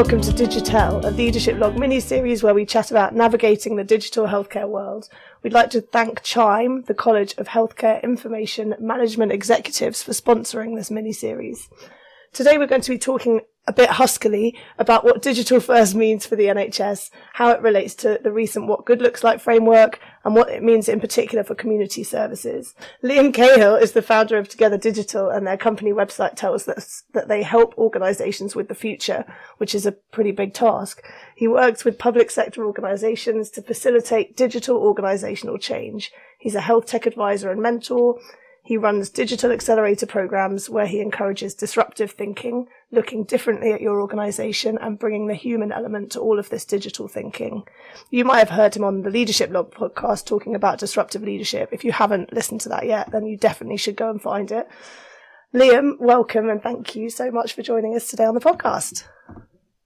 welcome to Digitell, a leadership log mini series where we chat about navigating the digital healthcare world. We'd like to thank Chime, the College of Healthcare Information Management Executives, for sponsoring this mini series. Today we're going to be talking a bit huskily about what digital first means for the NHS, how it relates to the recent What Good Looks Like framework, and what it means in particular for community services. Liam Cahill is the founder of Together Digital, and their company website tells us that they help organizations with the future, which is a pretty big task. He works with public sector organizations to facilitate digital organizational change. He's a health tech advisor and mentor. He runs digital accelerator programs where he encourages disruptive thinking, looking differently at your organization and bringing the human element to all of this digital thinking. You might have heard him on the Leadership Log podcast talking about disruptive leadership. If you haven't listened to that yet, then you definitely should go and find it. Liam, welcome and thank you so much for joining us today on the podcast.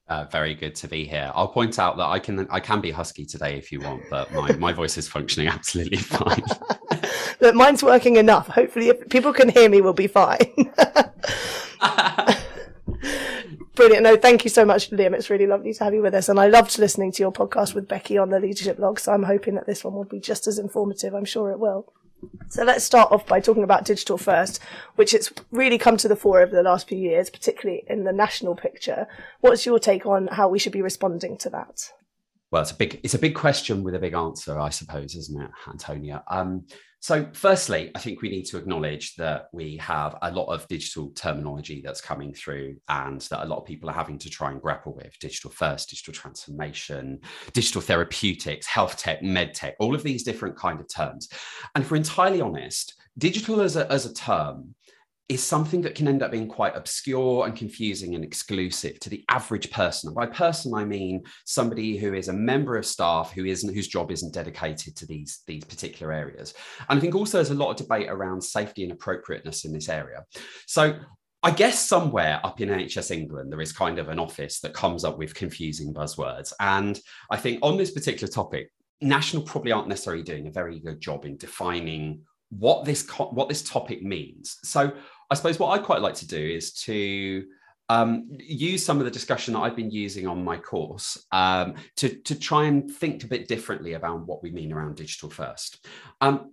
Uh, very good to be here. I'll point out that I can I can be husky today if you want, but my, my voice is functioning absolutely fine. Look, mine's working enough. Hopefully, if people can hear me, we'll be fine. Brilliant. No, thank you so much, Liam. It's really lovely to have you with us. And I loved listening to your podcast with Becky on the leadership log. So I'm hoping that this one will be just as informative. I'm sure it will. So let's start off by talking about digital first, which it's really come to the fore over the last few years, particularly in the national picture. What's your take on how we should be responding to that? Well, it's a big it's a big question with a big answer, I suppose, isn't it, Antonia? Um, so, firstly, I think we need to acknowledge that we have a lot of digital terminology that's coming through and that a lot of people are having to try and grapple with digital first, digital transformation, digital therapeutics, health tech, med tech, all of these different kind of terms. And if we're entirely honest, digital as a, as a term is something that can end up being quite obscure and confusing and exclusive to the average person. And by person, I mean somebody who is a member of staff who isn't whose job isn't dedicated to these, these particular areas. And I think also there's a lot of debate around safety and appropriateness in this area. So I guess somewhere up in NHS England, there is kind of an office that comes up with confusing buzzwords. And I think on this particular topic, National probably aren't necessarily doing a very good job in defining what this what this topic means. So I suppose what I'd quite like to do is to um, use some of the discussion that I've been using on my course um, to, to try and think a bit differently about what we mean around digital first. Um,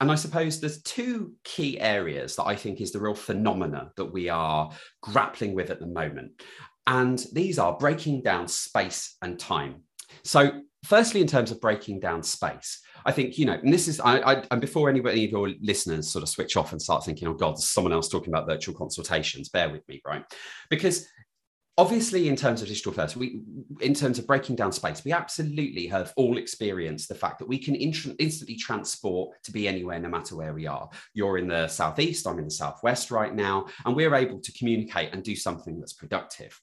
and I suppose there's two key areas that I think is the real phenomena that we are grappling with at the moment. And these are breaking down space and time. So, firstly, in terms of breaking down space, I think, you know, and this is, I, I, and before anybody of your listeners sort of switch off and start thinking, oh God, there's someone else talking about virtual consultations, bear with me, right? Because obviously in terms of digital first we in terms of breaking down space we absolutely have all experienced the fact that we can int- instantly transport to be anywhere no matter where we are you're in the southeast i'm in the southwest right now and we're able to communicate and do something that's productive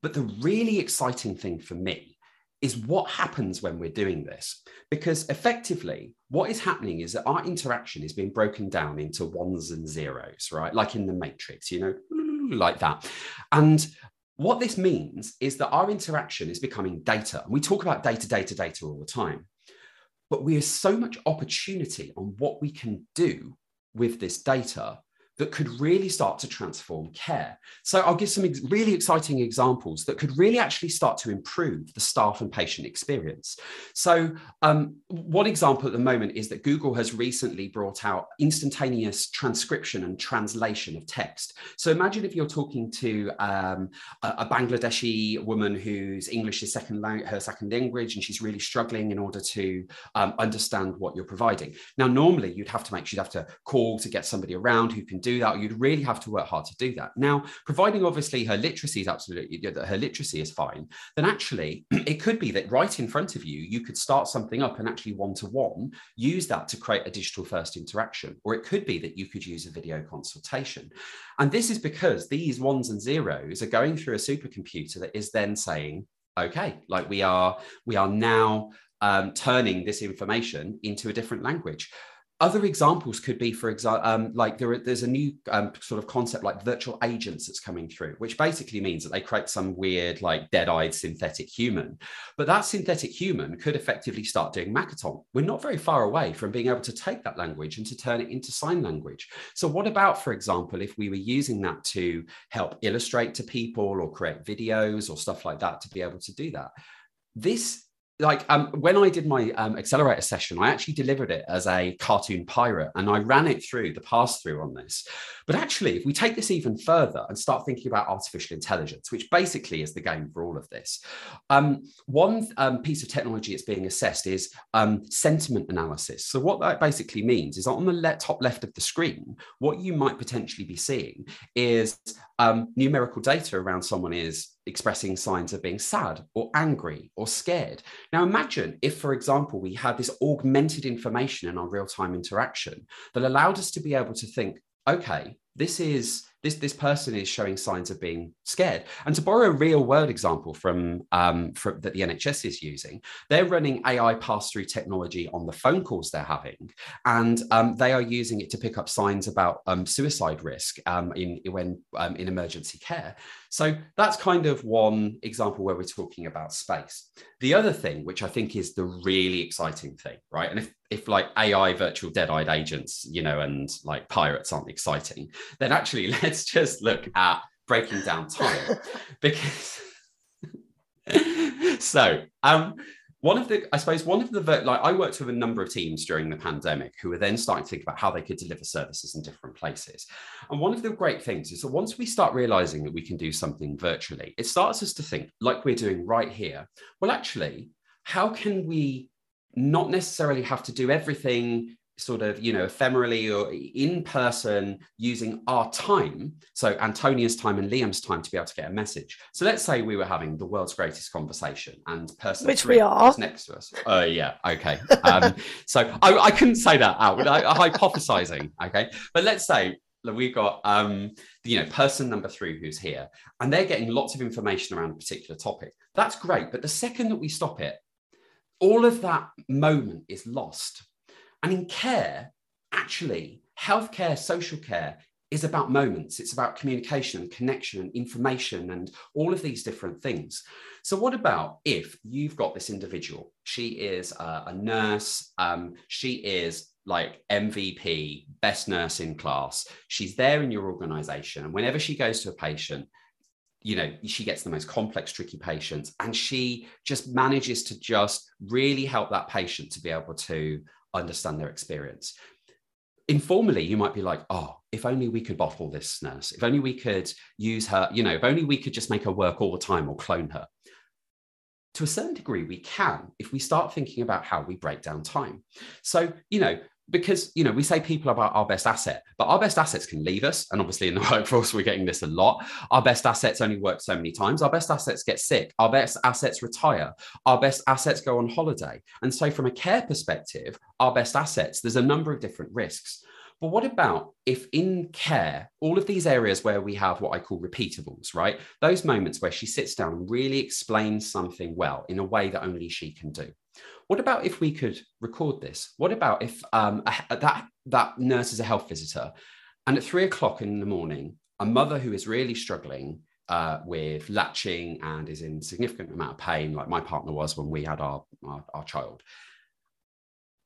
but the really exciting thing for me is what happens when we're doing this. Because effectively, what is happening is that our interaction is being broken down into ones and zeros, right? Like in the matrix, you know, like that. And what this means is that our interaction is becoming data. And we talk about data, data, data all the time. But we have so much opportunity on what we can do with this data that could really start to transform care. So I'll give some ex- really exciting examples that could really actually start to improve the staff and patient experience. So um, one example at the moment is that Google has recently brought out instantaneous transcription and translation of text. So imagine if you're talking to um, a, a, Bangladeshi woman whose English is second lang- her second language and she's really struggling in order to um, understand what you're providing. Now, normally you'd have to make you'd have to call to get somebody around who can do that, you'd really have to work hard to do that. Now, providing obviously her literacy is absolutely her literacy is fine, then actually it could be that right in front of you, you could start something up and actually one to one use that to create a digital first interaction. Or it could be that you could use a video consultation. And this is because these ones and zeros are going through a supercomputer that is then saying, okay, like we are, we are now um, turning this information into a different language other examples could be, for example, um, like there, there's a new um, sort of concept like virtual agents that's coming through, which basically means that they create some weird, like dead-eyed synthetic human. But that synthetic human could effectively start doing Makaton. We're not very far away from being able to take that language and to turn it into sign language. So, what about, for example, if we were using that to help illustrate to people or create videos or stuff like that to be able to do that? This like um, when I did my um, accelerator session, I actually delivered it as a cartoon pirate and I ran it through the pass through on this. But actually, if we take this even further and start thinking about artificial intelligence, which basically is the game for all of this, um, one um, piece of technology that's being assessed is um, sentiment analysis. So, what that basically means is on the le- top left of the screen, what you might potentially be seeing is um, numerical data around someone is expressing signs of being sad or angry or scared. Now, imagine if, for example, we had this augmented information in our real time interaction that allowed us to be able to think, okay, this is this this person is showing signs of being scared. And to borrow a real world example from, um, from that the NHS is using, they're running AI pass through technology on the phone calls they're having, and um, they are using it to pick up signs about um, suicide risk um, in when um, in emergency care. So that's kind of one example where we're talking about space. The other thing, which I think is the really exciting thing, right? And if if like AI virtual dead-eyed agents, you know, and like pirates aren't exciting, then actually let's just look at breaking down time because so um one of the i suppose one of the like i worked with a number of teams during the pandemic who were then starting to think about how they could deliver services in different places. And one of the great things is that once we start realizing that we can do something virtually it starts us to think like we're doing right here well actually how can we not necessarily have to do everything sort of you know ephemerally or in person using our time so antonia's time and liam's time to be able to get a message. So let's say we were having the world's greatest conversation and person which we are. next to us. Oh uh, yeah okay. Um, so I, I, couldn't say that out I, I, hypothesizing okay? But let's say we've got um, you know person number three who's here and they're getting lots of information around a particular topic. That's great but the second that we stop it all of that moment is lost. And in care, actually, healthcare, social care is about moments. It's about communication, and connection, and information, and all of these different things. So, what about if you've got this individual? She is a, a nurse. Um, she is like MVP, best nurse in class. She's there in your organization. And whenever she goes to a patient, you know she gets the most complex tricky patients and she just manages to just really help that patient to be able to understand their experience. Informally you might be like oh if only we could bottle this nurse. If only we could use her you know if only we could just make her work all the time or clone her. To a certain degree we can if we start thinking about how we break down time. So you know because you know we say people are our best asset but our best assets can leave us. And obviously in the workforce we're getting this a lot. Our best assets only work so many times. Our best assets get sick. Our best assets retire. Our best assets go on holiday. And so from a care perspective our best assets there's a number of different risks. But what about if in care, all of these areas where we have what I call repeatables, right? Those moments where she sits down and really explains something well in a way that only she can do. What about if we could record this? What about if um, a, that that nurse is a health visitor, and at three o'clock in the morning, a mother who is really struggling uh, with latching and is in significant amount of pain, like my partner was when we had our, our, our child,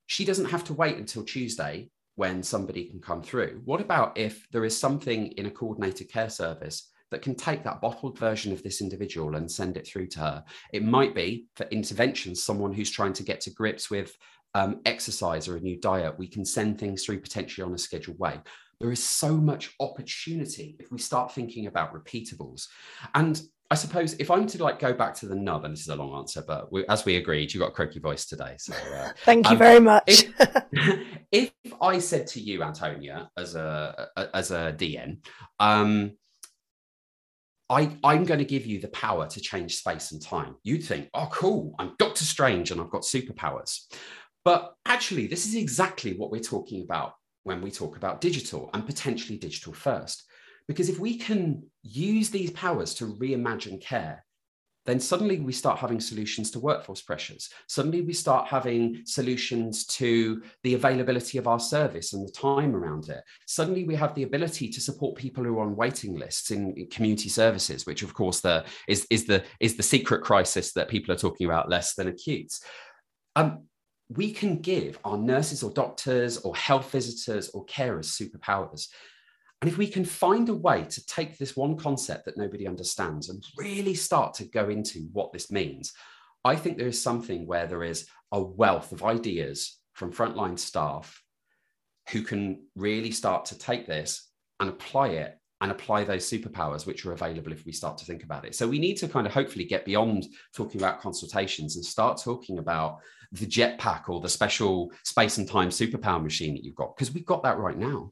she doesn't have to wait until Tuesday when somebody can come through. What about if there is something in a coordinated care service that can take that bottled version of this individual and send it through to her. It might be for interventions, someone who's trying to get to grips with um, exercise or a new diet. We can send things through potentially on a scheduled way. There is so much opportunity if we start thinking about repeatables. And I suppose if I'm to like go back to the nub, and this is a long answer, but we, as we agreed, you got a croaky voice today. So uh, thank you um, very much. if, if, I said to you, Antonia, as a, a as a DN, um, I, I'm going to give you the power to change space and time. You'd think, oh, cool, I'm Doctor Strange and I've got superpowers. But actually, this is exactly what we're talking about when we talk about digital and potentially digital first. Because if we can use these powers to reimagine care, then suddenly we start having solutions to workforce pressures. Suddenly we start having solutions to the availability of our service and the time around it. Suddenly we have the ability to support people who are on waiting lists in, community services, which of course the, is, is, the, is the secret crisis that people are talking about less than acute. Um, we can give our nurses or doctors or health visitors or carers superpowers and if we can find a way to take this one concept that nobody understands and really start to go into what this means, I think there is something where there is a wealth of ideas from frontline staff who can really start to take this and apply it and apply those superpowers which are available if we start to think about it. So we need to kind of hopefully get beyond talking about consultations and start talking about the jetpack or the special space and time superpower machine that you've got, because we've got that right now.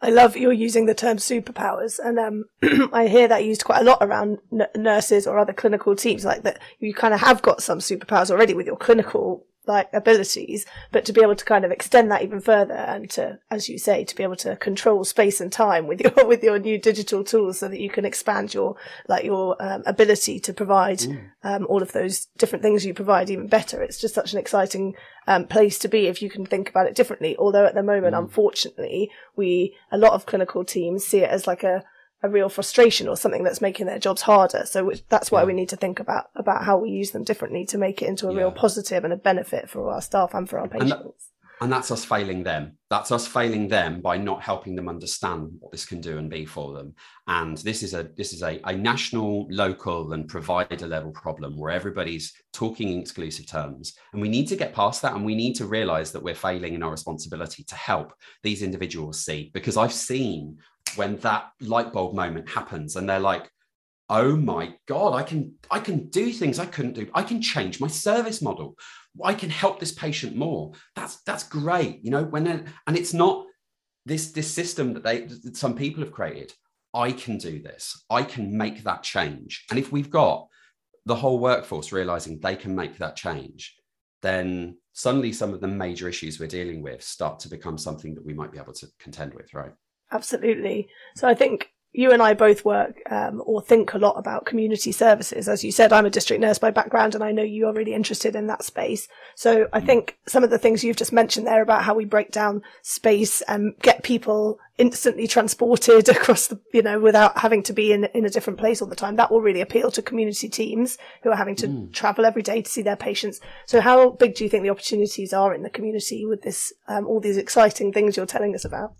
I love you're using the term superpowers, and um, I hear that used quite a lot around n- nurses or other clinical teams. Like that, you kind of have got some superpowers already with your clinical like abilities, but to be able to kind of extend that even further and to, as you say, to be able to control space and time with your with your new digital tools, so that you can expand your like your um, ability to provide mm. um, all of those different things you provide even better. It's just such an exciting um, place to be if you can think about it differently. Although at the moment, mm. unfortunately, we a lot of clinical teams see it as like a a real frustration or something that's making their jobs harder. So that's why we need to think about about how we use them differently to make it into a yeah. real positive and a benefit for our staff and for our patients. And, that, and, that's us failing them. That's us failing them by not helping them understand what this can do and be for them. And this is a this is a, a national, local, and provider level problem where everybody's talking in exclusive terms. And we need to get past that and we need to realize that we're failing in our responsibility to help these individuals see because I've seen when that light bulb moment happens and they're like oh my god i can i can do things i couldn't do. I can change my service model. I can help this patient more. That's that's great you know when and it's not this this system that they that some people have created. I can do this. I can make that change. And if we've got the whole workforce realizing they can make that change then suddenly some of the major issues we're dealing with start to become something that we might be able to contend with right Absolutely. So I think you and I both work um, or think a lot about community services. As you said, I'm a district nurse by background, and I know you are really interested in that space. So I think some of the things you've just mentioned there about how we break down space and get people instantly transported across the, you know, without having to be in, in a different place all the time, that will really appeal to community teams who are having to mm. travel every day to see their patients. So how big do you think the opportunities are in the community with this, um, all these exciting things you're telling us about?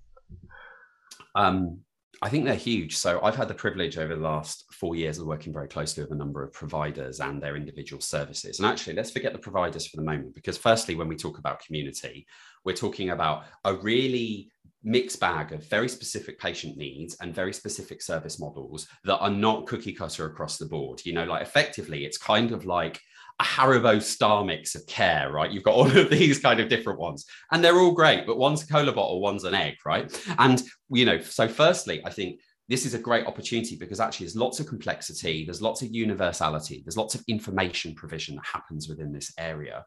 Um, I think they're huge. So I've had the privilege over the last four years of working very closely with a number of providers and their individual services. And actually, let's forget the providers for the moment, because firstly, when we talk about community, we're talking about a really mixed bag of very specific patient needs and very specific service models that are not cookie cutter across the board. You know, like effectively, it's kind of like a Haribo star mix of care, right? You've got all of these kind of different ones, and they're all great, but one's a cola bottle, one's an egg, right? And you know, so firstly, I think this is a great opportunity because actually there's lots of complexity, there's lots of universality, there's lots of information provision that happens within this area.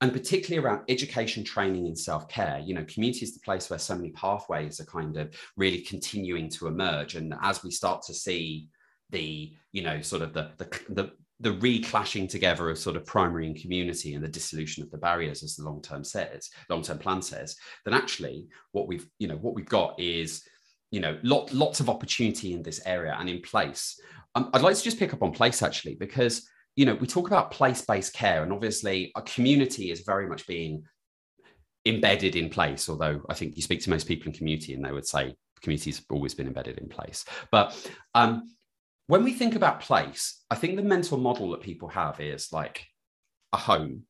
And particularly around education, training, and self care. You know, community is the place where so many pathways are kind of really continuing to emerge. And as we start to see the, you know, sort of the, the, the the reclashing together of sort of primary and community and the dissolution of the barriers as the long term says long term plan says then actually what we've you know what we've got is you know lot, lots of opportunity in this area and in place. Um, i'd like to just pick up on place actually because you know we talk about place based care and obviously a community is very much being embedded in place although i think you speak to most people in community and they would say communities have always been embedded in place. But um, when we think about place, I think the mental model that people have is like a home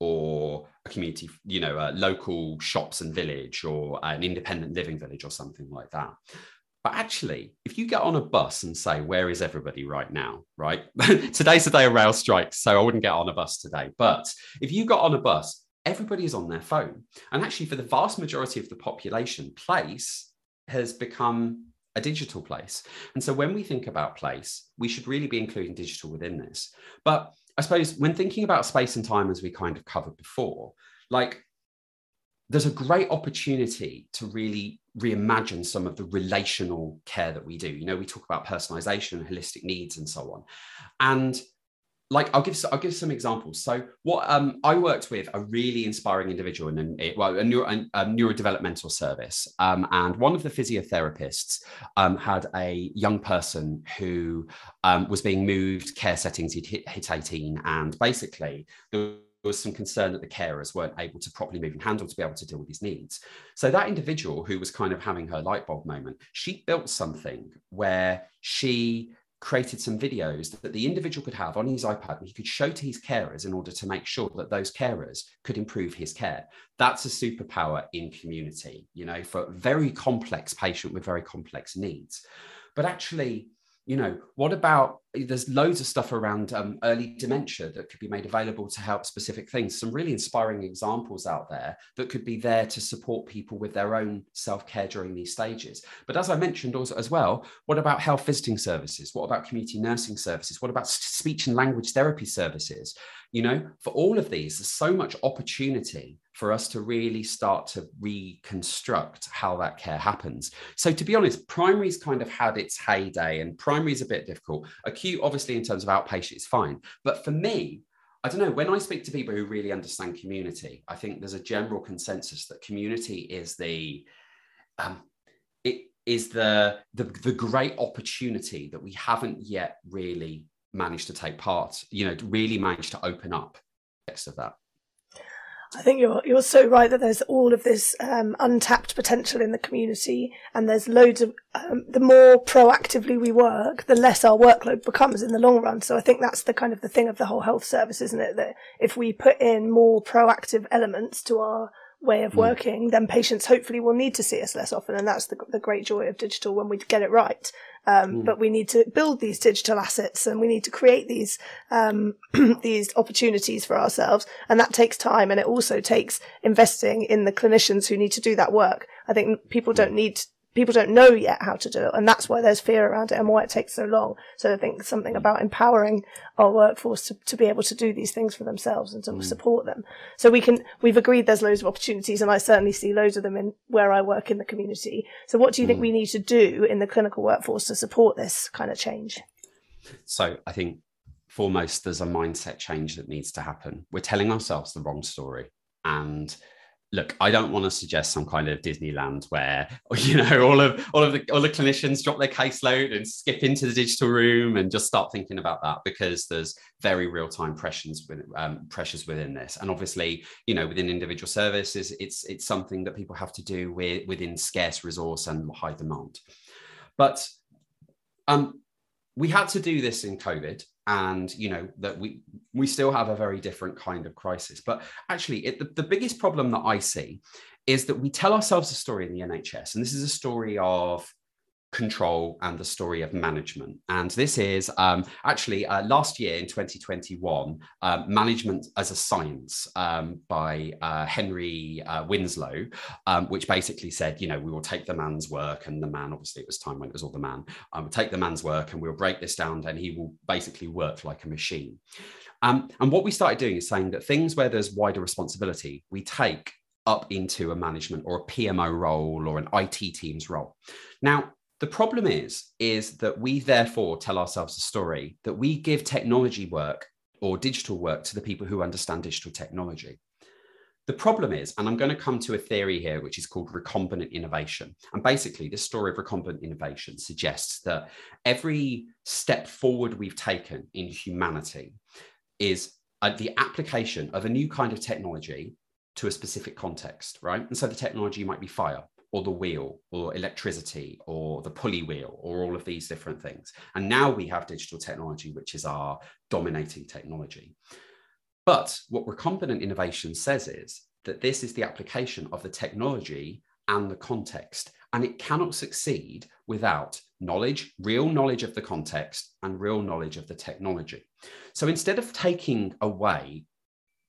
or a community, you know, a local shops and village or an independent living village or something like that. But actually, if you get on a bus and say, Where is everybody right now? Right? Today's the day of rail strikes, so I wouldn't get on a bus today. But if you got on a bus, everybody is on their phone. And actually, for the vast majority of the population, place has become a digital place. And so when we think about place, we should really be including digital within this. But I suppose when thinking about space and time, as we kind of covered before, like there's a great opportunity to really reimagine some of the relational care that we do. You know, we talk about personalization and holistic needs and so on. And like I'll give I'll give some examples. So what um, I worked with a really inspiring individual in a, well a, neuro, a neurodevelopmental service, um, and one of the physiotherapists um, had a young person who um, was being moved care settings. He'd hit, hit eighteen, and basically there was some concern that the carers weren't able to properly move and handle to be able to deal with his needs. So that individual who was kind of having her light bulb moment, she built something where she created some videos that the individual could have on his iPad and he could show to his carers in order to make sure that those carers could improve his care. That's a superpower in community, you know, for a very complex patient with very complex needs. But actually, you know, what about there's loads of stuff around um, early dementia that could be made available to help specific things. Some really inspiring examples out there that could be there to support people with their own self care during these stages. But as I mentioned also as well, what about health visiting services? What about community nursing services? What about speech and language therapy services? You know, for all of these, there's so much opportunity for us to really start to reconstruct how that care happens. So, to be honest, primary's kind of had its heyday, and primary is a bit difficult. Acute, obviously, in terms of outpatient, is fine. But for me, I don't know, when I speak to people who really understand community, I think there's a general consensus that community is the um, it is the, the the great opportunity that we haven't yet really managed to take part, you know, really managed to open up of that. I think you're you're so right that there's all of this um, untapped potential in the community, and there's loads of. Um, the more proactively we work, the less our workload becomes in the long run. So I think that's the kind of the thing of the whole health service, isn't it? That if we put in more proactive elements to our way of mm. working, then patients hopefully will need to see us less often. And that's the, the great joy of digital when we get it right. Um, mm. But we need to build these digital assets and we need to create these, um, these opportunities for ourselves. And that takes time. And it also takes investing in the clinicians who need to do that work. I think people don't need people don't know yet how to do it. And that's why there's fear around it and why it takes so long. So I think something about empowering our workforce to, to be able to do these things for themselves and to mm. support them. So we can, we've agreed there's loads of opportunities and I certainly see loads of them in where I work in the community. So what do you mm. think we need to do in the clinical workforce to support this kind of change? So I think foremost, there's a mindset change that needs to happen. We're telling ourselves the wrong story and look, I don't want to suggest some kind of Disneyland where you know all of all of the all the clinicians drop their caseload and skip into the digital room and just start thinking about that because there's very real time pressures with um, pressures within this, and obviously you know within individual services, it's it's something that people have to do with within scarce resource and high demand, but um, we had to do this in COVID and you know that we we still have a very different kind of crisis. But actually it, the, the biggest problem that i see is that we tell ourselves a story in the nhs and this is a story of control and the story of management. And this is um, actually uh, last year in 2021, uh, Management as a Science um, by uh, Henry uh, Winslow, um, which basically said, you know, we will take the man's work, and the man, obviously, it was time when it was all the man, um, take the man's work and we'll break this down, and he will basically work like a machine. Um, and what we started doing is saying that things where there's wider responsibility, we take up into a management or a PMO role or an IT team's role. Now, the problem is, is that we therefore tell ourselves a story that we give technology work or digital work to the people who understand digital technology. The problem is, and I'm going to come to a theory here, which is called recombinant innovation. And basically, this story of recombinant innovation suggests that every step forward we've taken in humanity is uh, the application of a new kind of technology to a specific context, right? And so the technology might be fire, or the wheel or electricity or the pulley wheel or all of these different things. And now we have digital technology, which is our dominating technology. But what recombinant innovation says is that this is the application of the technology and the context. And it cannot succeed without knowledge, real knowledge of the context, and real knowledge of the technology. So instead of taking away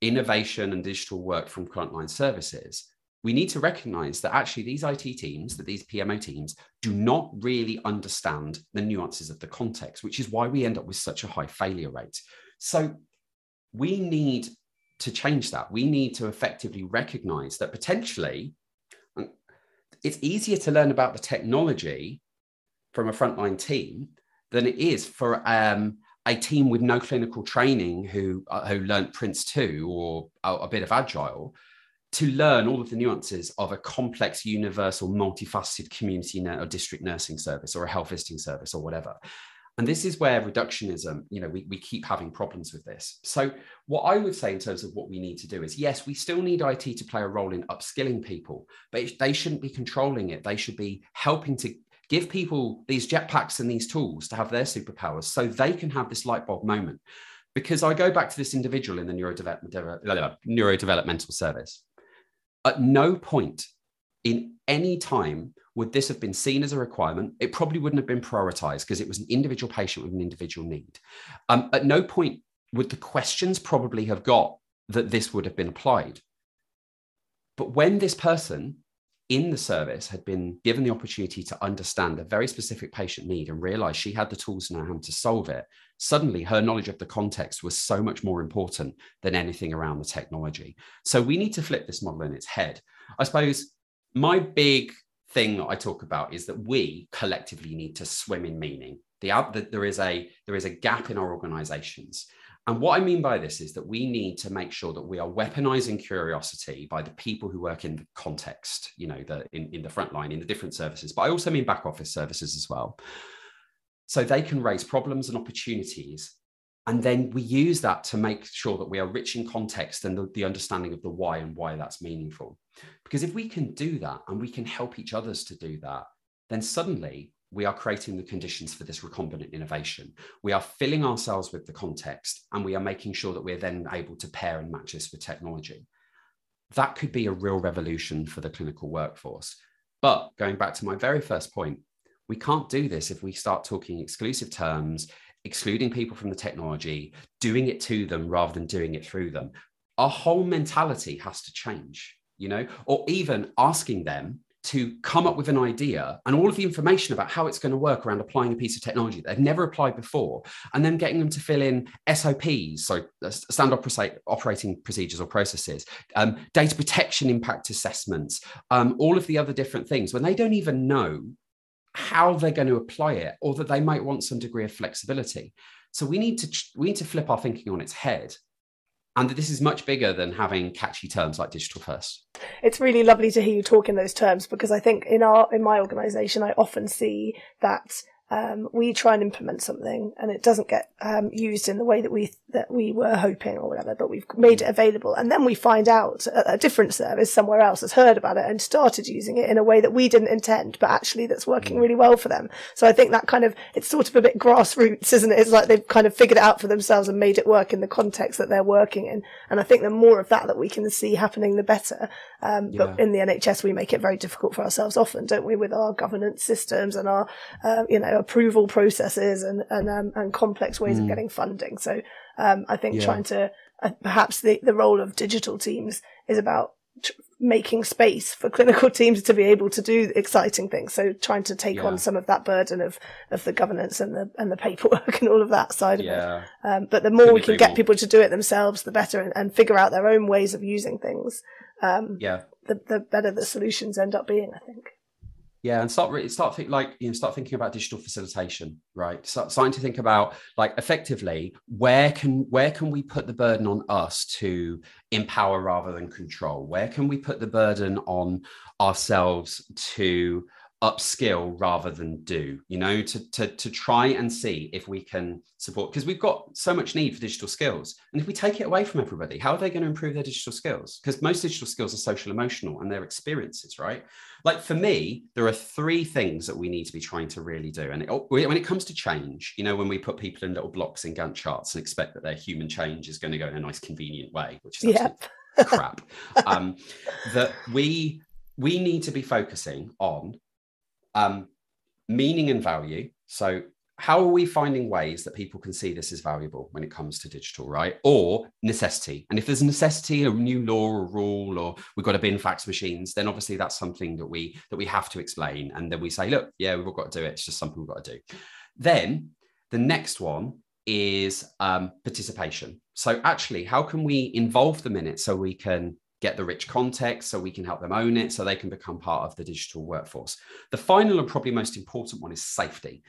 innovation and digital work from frontline services, we need to recognize that actually these IT teams, that these PMO teams do not really understand the nuances of the context, which is why we end up with such a high failure rate. So we need to change that. We need to effectively recognize that potentially it's easier to learn about the technology from a frontline team than it is for um, a team with no clinical training who uh, who learnt Prince 2 or a, a bit of Agile to learn all of the nuances of a complex, universal, multifaceted community or district nursing service or a health visiting service or whatever. And this is where reductionism, you know, we, we keep having problems with this. So, what I would say in terms of what we need to do is yes, we still need IT to play a role in upskilling people, but they shouldn't be controlling it. They should be helping to give people these jetpacks and these tools to have their superpowers so they can have this light bulb moment. Because I go back to this individual in the neurodevelopmental service. At no point in any time would this have been seen as a requirement. It probably wouldn't have been prioritized because it was an individual patient with an individual need. Um, at no point would the questions probably have got that this would have been applied. But when this person in the service had been given the opportunity to understand a very specific patient need and realize she had the tools in her hand to solve it, suddenly her knowledge of the context was so much more important than anything around the technology. So we need to flip this model in its head. I suppose my big thing I talk about is that we collectively need to swim in meaning. The, the there is a there is a gap in our organizations and what I mean by this is that we need to make sure that we are weaponizing curiosity by the people who work in the context, you know, the in, in the front line, in the different services, but I also mean back office services as well. So they can raise problems and opportunities. And then we use that to make sure that we are rich in context and the, the understanding of the why and why that's meaningful. Because if we can do that and we can help each others to do that, then suddenly we are creating the conditions for this recombinant innovation. We are filling ourselves with the context and we are making sure that we're then able to pair and match this with technology. That could be a real revolution for the clinical workforce. But going back to my very first point, we can't do this if we start talking exclusive terms, excluding people from the technology, doing it to them rather than doing it through them. Our whole mentality has to change, you know, or even asking them to come up with an idea and all of the information about how it's going to work around applying a piece of technology they've never applied before, and then getting them to fill in SOPs, so uh, standard operating procedures or processes, um, data protection impact assessments, um, all of the other different things when they don't even know how they're going to apply it or that they might want some degree of flexibility. So we need to we need to flip our thinking on its head and this is much bigger than having catchy terms like digital first. It's really lovely to hear you talk in those terms because i think in our in my organization i often see that um, we try and implement something and it doesn't get um, used in the way that we that we were hoping or whatever, but we've made it available, and then we find out a, a, different service somewhere else has heard about it and started using it in a way that we didn't intend, but actually that's working mm. really well for them. So I think that kind of it's sort of a bit grassroots, isn't it? It's like they've kind of figured it out for themselves and made it work in the context that they're working in, and I think the more of that that we can see happening, the better. Um, yeah. But in the NHS, we make it very difficult for ourselves often, don't we, with our governance systems and our, uh, you know, approval processes and and, um, and complex ways mm. of getting funding. So um, I think yeah. trying to uh, perhaps the the role of digital teams is about tr- making space for clinical teams to be able to do exciting things. So trying to take yeah. on some of that burden of of the governance and the and the paperwork and all of that side yeah. of it. Um, but the more we can get people to do it themselves, the better, and, and, figure out their own ways of using things. Um, yeah, the the better the solutions end up being. I think yeah and start start think like you know start thinking about digital facilitation right? Start, starting to think about like effectively where can where can we put the burden on us to empower rather than control? Where can we put the burden on ourselves to upskill rather than do you know to, to to try and see if we can support because we've got so much need for digital skills. And if we take it away from everybody how are they going to improve their digital skills? Because most digital skills are social emotional and their experiences right? Like for me there are three things that we need to be trying to really do. And it, when it comes to change you know when we put people in little blocks in gantt charts and expect that their human change is going to go in a nice convenient way which is yep. crap um that we we need to be focusing on um, meaning and value. So, how are we finding ways that people can see this as valuable when it comes to digital, right? Or necessity. And if there's a necessity, a new law or rule, or we've got to bin fax machines, then obviously that's something that we that we have to explain. And then we say, look, yeah, we've all got to do it. It's just something we've got to do. Then the next one is um, participation. So actually, how can we involve them in it so we can get the rich context so we can help them own it so they can become part of the digital workforce. The final and probably most important one is safety.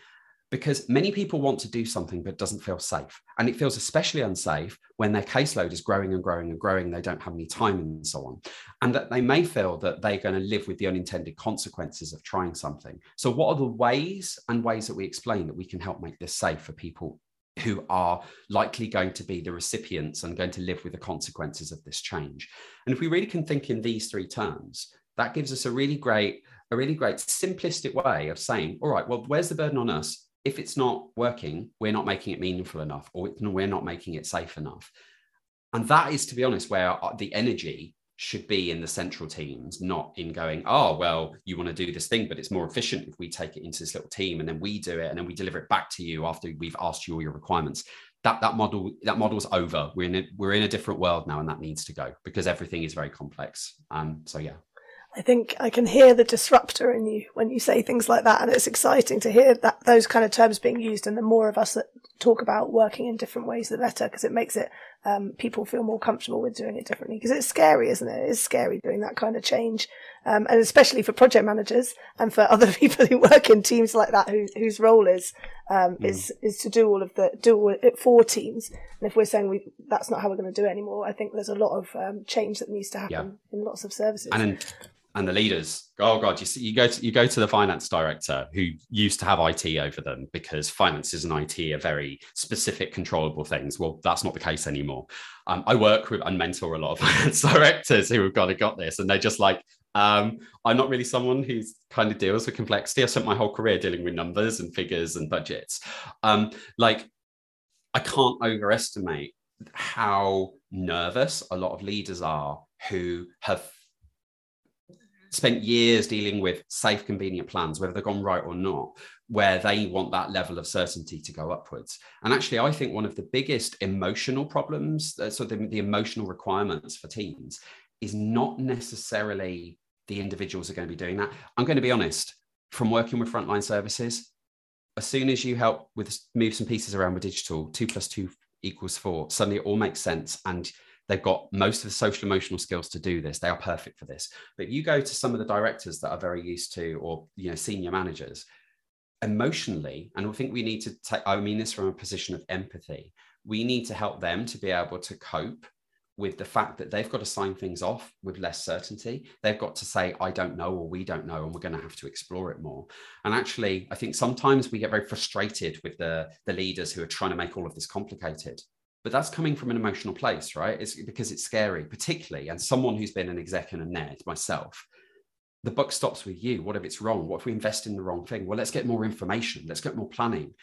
because many people want to do something but doesn't feel safe and it feels especially unsafe when their caseload is growing and growing and growing they don't have any time and so on and that they may feel that they're going to live with the unintended consequences of trying something so what are the ways and ways that we explain that we can help make this safe for people who are likely going to be the recipients and going to live with the consequences of this change and if we really can think in these three terms that gives us a really great a really great simplistic way of saying all right well where's the burden on us if it's not working, we're not making it meaningful enough, or we're not making it safe enough. And that is, to be honest, where uh, the energy should be in the central teams, not in going, oh, well, you want to do this thing, but it's more efficient if we take it into this little team and then we do it and then we deliver it back to you after we've asked you all your requirements. That that model that model's over. We're in a, we're in a different world now, and that needs to go because everything is very complex. Um, so yeah. I think I can hear the disruptor in you when you say things like that, and it's exciting to hear that those kind of terms being used. And the more of us that talk about working in different ways, the better, because it makes it um, people feel more comfortable with doing it differently. Because it's scary, isn't it? It is scary doing that kind of change, um, and especially for project managers and for other people who work in teams like that, who, whose role is um, mm. is is to do all of the do it for teams. And if we're saying we that's not how we're going to do it anymore, I think there's a lot of um, change that needs to happen yeah. in lots of services. And and the leaders. Oh god you see you go to you go to the finance director who used to have IT over them because finances and IT are very specific controllable things. Well that's not the case anymore. Um, I work with and mentor a lot of finance directors who have kind of got this and they're just like um, I'm not really someone who kind of deals with complexity. I spent my whole career dealing with numbers and figures and budgets. Um, like I can't overestimate how nervous a lot of leaders are who have spent years dealing with safe, convenient plans, whether they've gone right or not, where they want that level of certainty to go upwards. And actually, I think one of the biggest emotional problems, uh, so the, the emotional requirements for teams, is not necessarily the individuals are going to be doing that. I'm going to be honest, from working with frontline services, as soon as you help with move some pieces around with digital, two plus two equals four, suddenly it all makes sense. And They've got most of the social emotional skills to do this. They are perfect for this. But you go to some of the directors that are very used to, or you know, senior managers, emotionally, and I think we need to take, I mean this from a position of empathy. We need to help them to be able to cope with the fact that they've got to sign things off with less certainty. They've got to say, I don't know, or we don't know, and we're going to have to explore it more. And actually, I think sometimes we get very frustrated with the, the leaders who are trying to make all of this complicated but that's coming from an emotional place, right? It's because it's scary, particularly, and someone who's been an exec and a NED myself. The buck stops with you. What if it's wrong? What if we invest in the wrong thing? Well, let's get more information. Let's get more planning.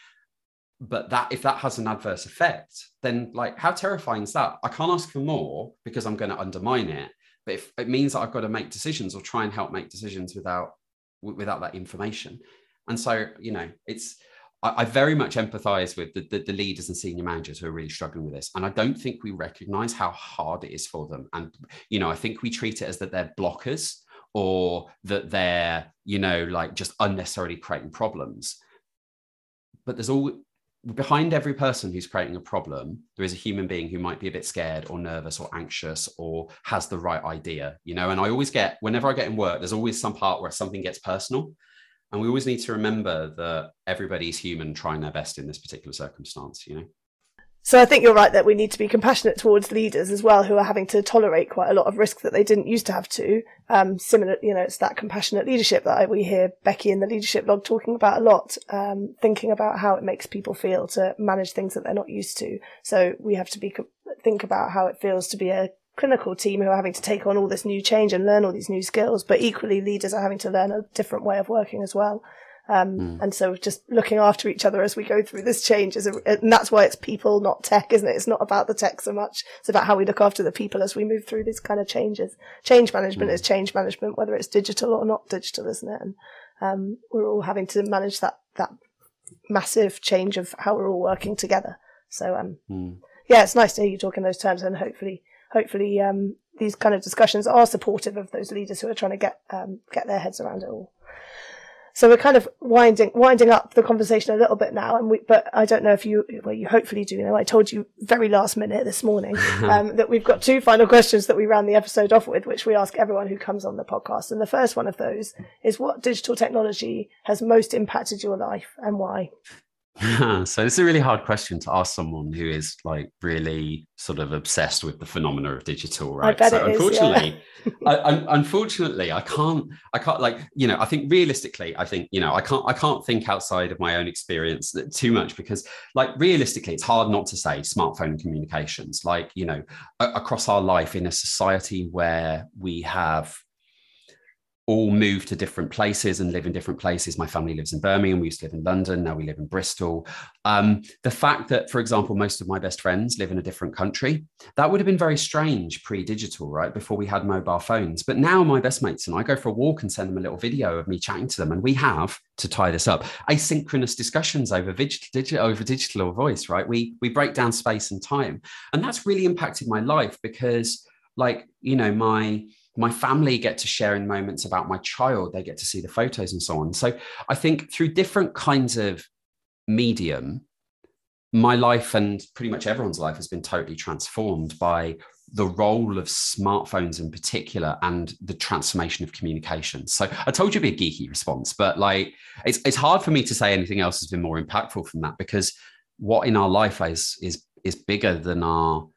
But that if that has an adverse effect, then like how terrifying is that? I can't ask for more because I'm going to undermine it. But if it means that I've got to make decisions or try and help make decisions without without that information, and so you know, it's I, I very much empathize with the, the, the, leaders and senior managers who are really struggling with this. And I don't think we recognize how hard it is for them. And, you know, I think we treat it as that they're blockers or that they're, you know, like just unnecessarily creating problems. But there's all behind every person who's creating a problem, there is a human being who might be a bit scared or nervous or anxious or has the right idea, you know. And I always get, whenever I get in work, there's always some part where something gets personal. And we always need to remember that everybody's human trying their best in this particular circumstance, you know? So I think you're right that we need to be compassionate towards leaders as well, who are having to tolerate quite a lot of risk that they didn't used to have to. Um, similar, you know, it's that compassionate leadership that I, we hear Becky in the leadership log talking about a lot, um, thinking about how it makes people feel to manage things that they're not used to. So we have to be think about how it feels to be a clinical team who are having to take on all this new change and learn all these new skills, but equally leaders are having to learn a different way of working as well. Um, mm. And so just looking after each other as we go through this change is, a, and that's why it's people, not tech, isn't it? It's not about the tech so much. It's about how we look after the people as we move through these kind of changes. Change management mm. is change management, whether it's digital or not digital, isn't it? And, um, we're all having to manage that, that massive change of how we're all working together. So, um, mm. yeah, it's nice to hear you talk in those terms and hopefully hopefully um, these kind of discussions are supportive of those leaders who are trying to get um, get their heads around it all. So we're kind of winding winding up the conversation a little bit now, and we, but I don't know if you well you hopefully do know. I told you very last minute this morning um, that we've got two final questions that we ran the episode off with, which we ask everyone who comes on the podcast. And the first one of those is what digital technology has most impacted your life and why? so it's a really hard question to ask someone who is like really sort of obsessed with the phenomena of digital, right? so unfortunately, is, yeah. I, I, unfortunately, I can't, I can't like, you know, I think realistically, I think, you know, I can't, I can't think outside of my own experience too much because like realistically, it's hard not to say smartphone communications, like, you know, across our life in a society where we have all moved to different places and live in different places. My family lives in Birmingham. We used to live in London. Now we live in Bristol. Um, the fact that, for example, most of my best friends live in a different country, that would have been very strange pre digital, right? Before we had mobile phones. But now my best mates and I go for a walk and send them a little video of me chatting to them. And we have, to tie this up, asynchronous discussions over digital, over digital or voice, right? We, we break down space and time. And that's really impacted my life because, like, you know, my, my family get to share in moments about my child they get to see the photos and so on so i think through different kinds of medium my life and pretty much everyone's life has been totally transformed by the role of smartphones in particular and the transformation of communication. So I told you it'd be a geeky response, but like it's it's hard for me to say anything else has been more impactful from that because what in our life is is is bigger than our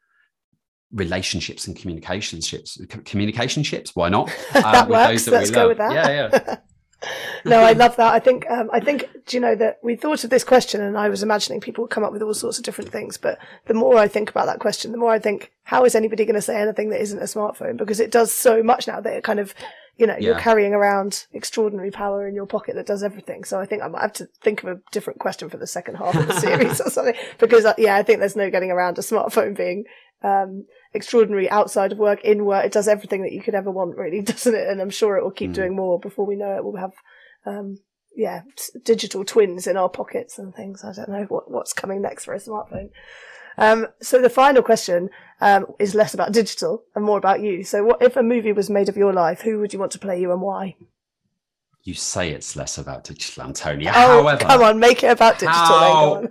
relationships and communication ships communication ships why not uh, that works. That Let's go with that yeah yeah no i love that i think um, i think do you know that we thought of this question and i was imagining people would come up with all sorts of different things but the more i think about that question the more i think how is anybody going to say anything that isn't a smartphone because it does so much now that it kind of you know, yeah. you're carrying around extraordinary power in your pocket that does everything. So I think I might have to think of a different question for the second half of the series or something. Because uh, yeah, I think there's no getting around a smartphone being um, extraordinary outside of work, in work. It does everything that you could ever want, really, doesn't it? And I'm sure it will keep mm. doing more before we know it. We'll have, um, yeah, digital twins in our pockets and things. I don't know what, what's coming next for a smartphone. Um, so the final question um, is less about digital and more about you. So, what if a movie was made of your life? Who would you want to play you and why? You say it's less about digital, Antonia. Oh, However, come on, make it about digital.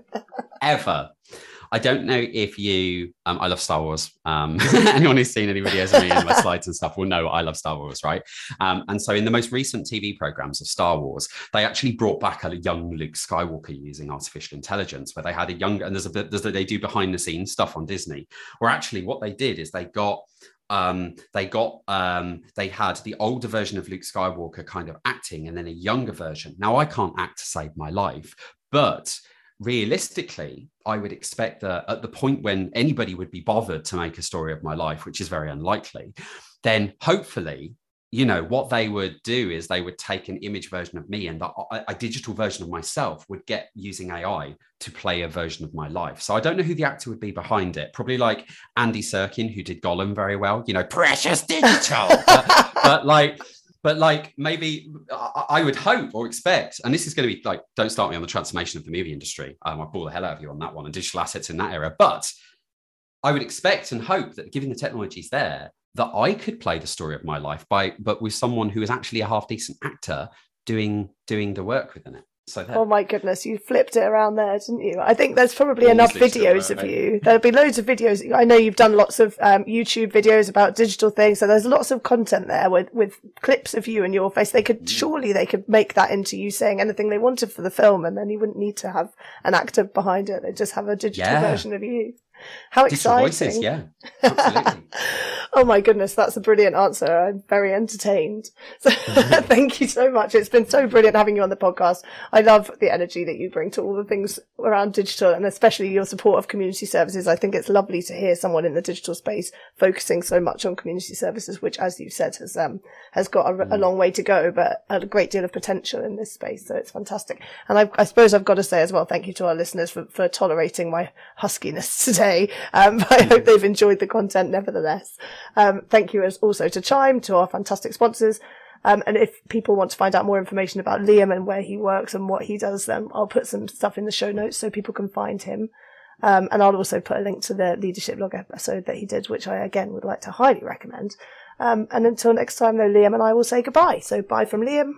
However, I don't know if you, um, I love Star Wars. Um, anyone who's seen any videos of me and my slides and stuff will know I love Star Wars, right? Um, and so in the most recent TV programs of Star Wars, they actually brought back a young Luke Skywalker using artificial intelligence, where they had a young, and there's a bit, there's a, they do behind the scenes stuff on Disney, where actually what they did is they got um, they got um, they had the older version of Luke Skywalker kind of acting, and then a younger version. Now I can't act to save my life, but realistically, I would expect that at the point when anybody would be bothered to make a story of my life, which is very unlikely, then hopefully, you know, what they would do is they would take an image version of me and a, a digital version of myself would get using AI to play a version of my life. So I don't know who the actor would be behind it. Probably like Andy Serkis, who did Gollum very well, you know, precious digital. but, but like, but like maybe I would hope or expect, and this is going to be like, don't start me on the transformation of the movie industry. Um, I'll the hell out of you on that one and digital assets in that area. But I would expect and hope that given the technologies there, that I could play the story of my life by, but with someone who is actually a half decent actor doing doing the work within it. So oh my goodness, you flipped it around there, didn't you? I think there's probably enough videos of you. There'll be loads of videos. I know you've done lots of um, YouTube videos about digital things, so there's lots of content there with with clips of you and your face. They could mm. surely they could make that into you saying anything they wanted for the film, and then you wouldn't need to have an actor behind it. They just have a digital yeah. version of you. How exciting! Voices, yeah, absolutely. oh my goodness, that's a brilliant answer. I'm very entertained. So thank you so much. It's been so brilliant having you on the podcast. I love the energy that you bring to all the things around digital and especially your support of community services. I think it's lovely to hear someone in the digital space focusing so much on community services, which, as you said, has um, has got a, a mm. long way to go, but a great deal of potential in this space. So it's fantastic. And I, I suppose I've got to say as well, thank you to our listeners for, for tolerating my huskiness today. Um, but I hope they've enjoyed the content nevertheless. Um, thank you as also to Chime, to our fantastic sponsors. Um, and if people want to find out more information about Liam and where he works and what he does, then I'll put some stuff in the show notes so people can find him. Um, and I'll also put a link to the leadership log episode that he did, which I again would like to highly recommend. Um, and until next time, though, Liam and I will say goodbye. So bye from Liam.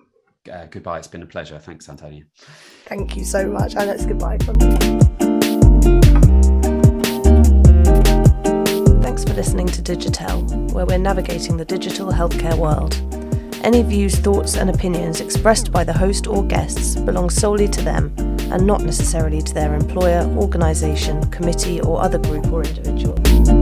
Uh, goodbye. It's been a pleasure. Thanks, Antonia. Thank you so much. And it's goodbye from me. Thanks for listening to Digitell, where we're navigating the digital healthcare world. Any views, thoughts, and opinions expressed by the host or guests belong solely to them and not necessarily to their employer, organisation, committee, or other group or individual.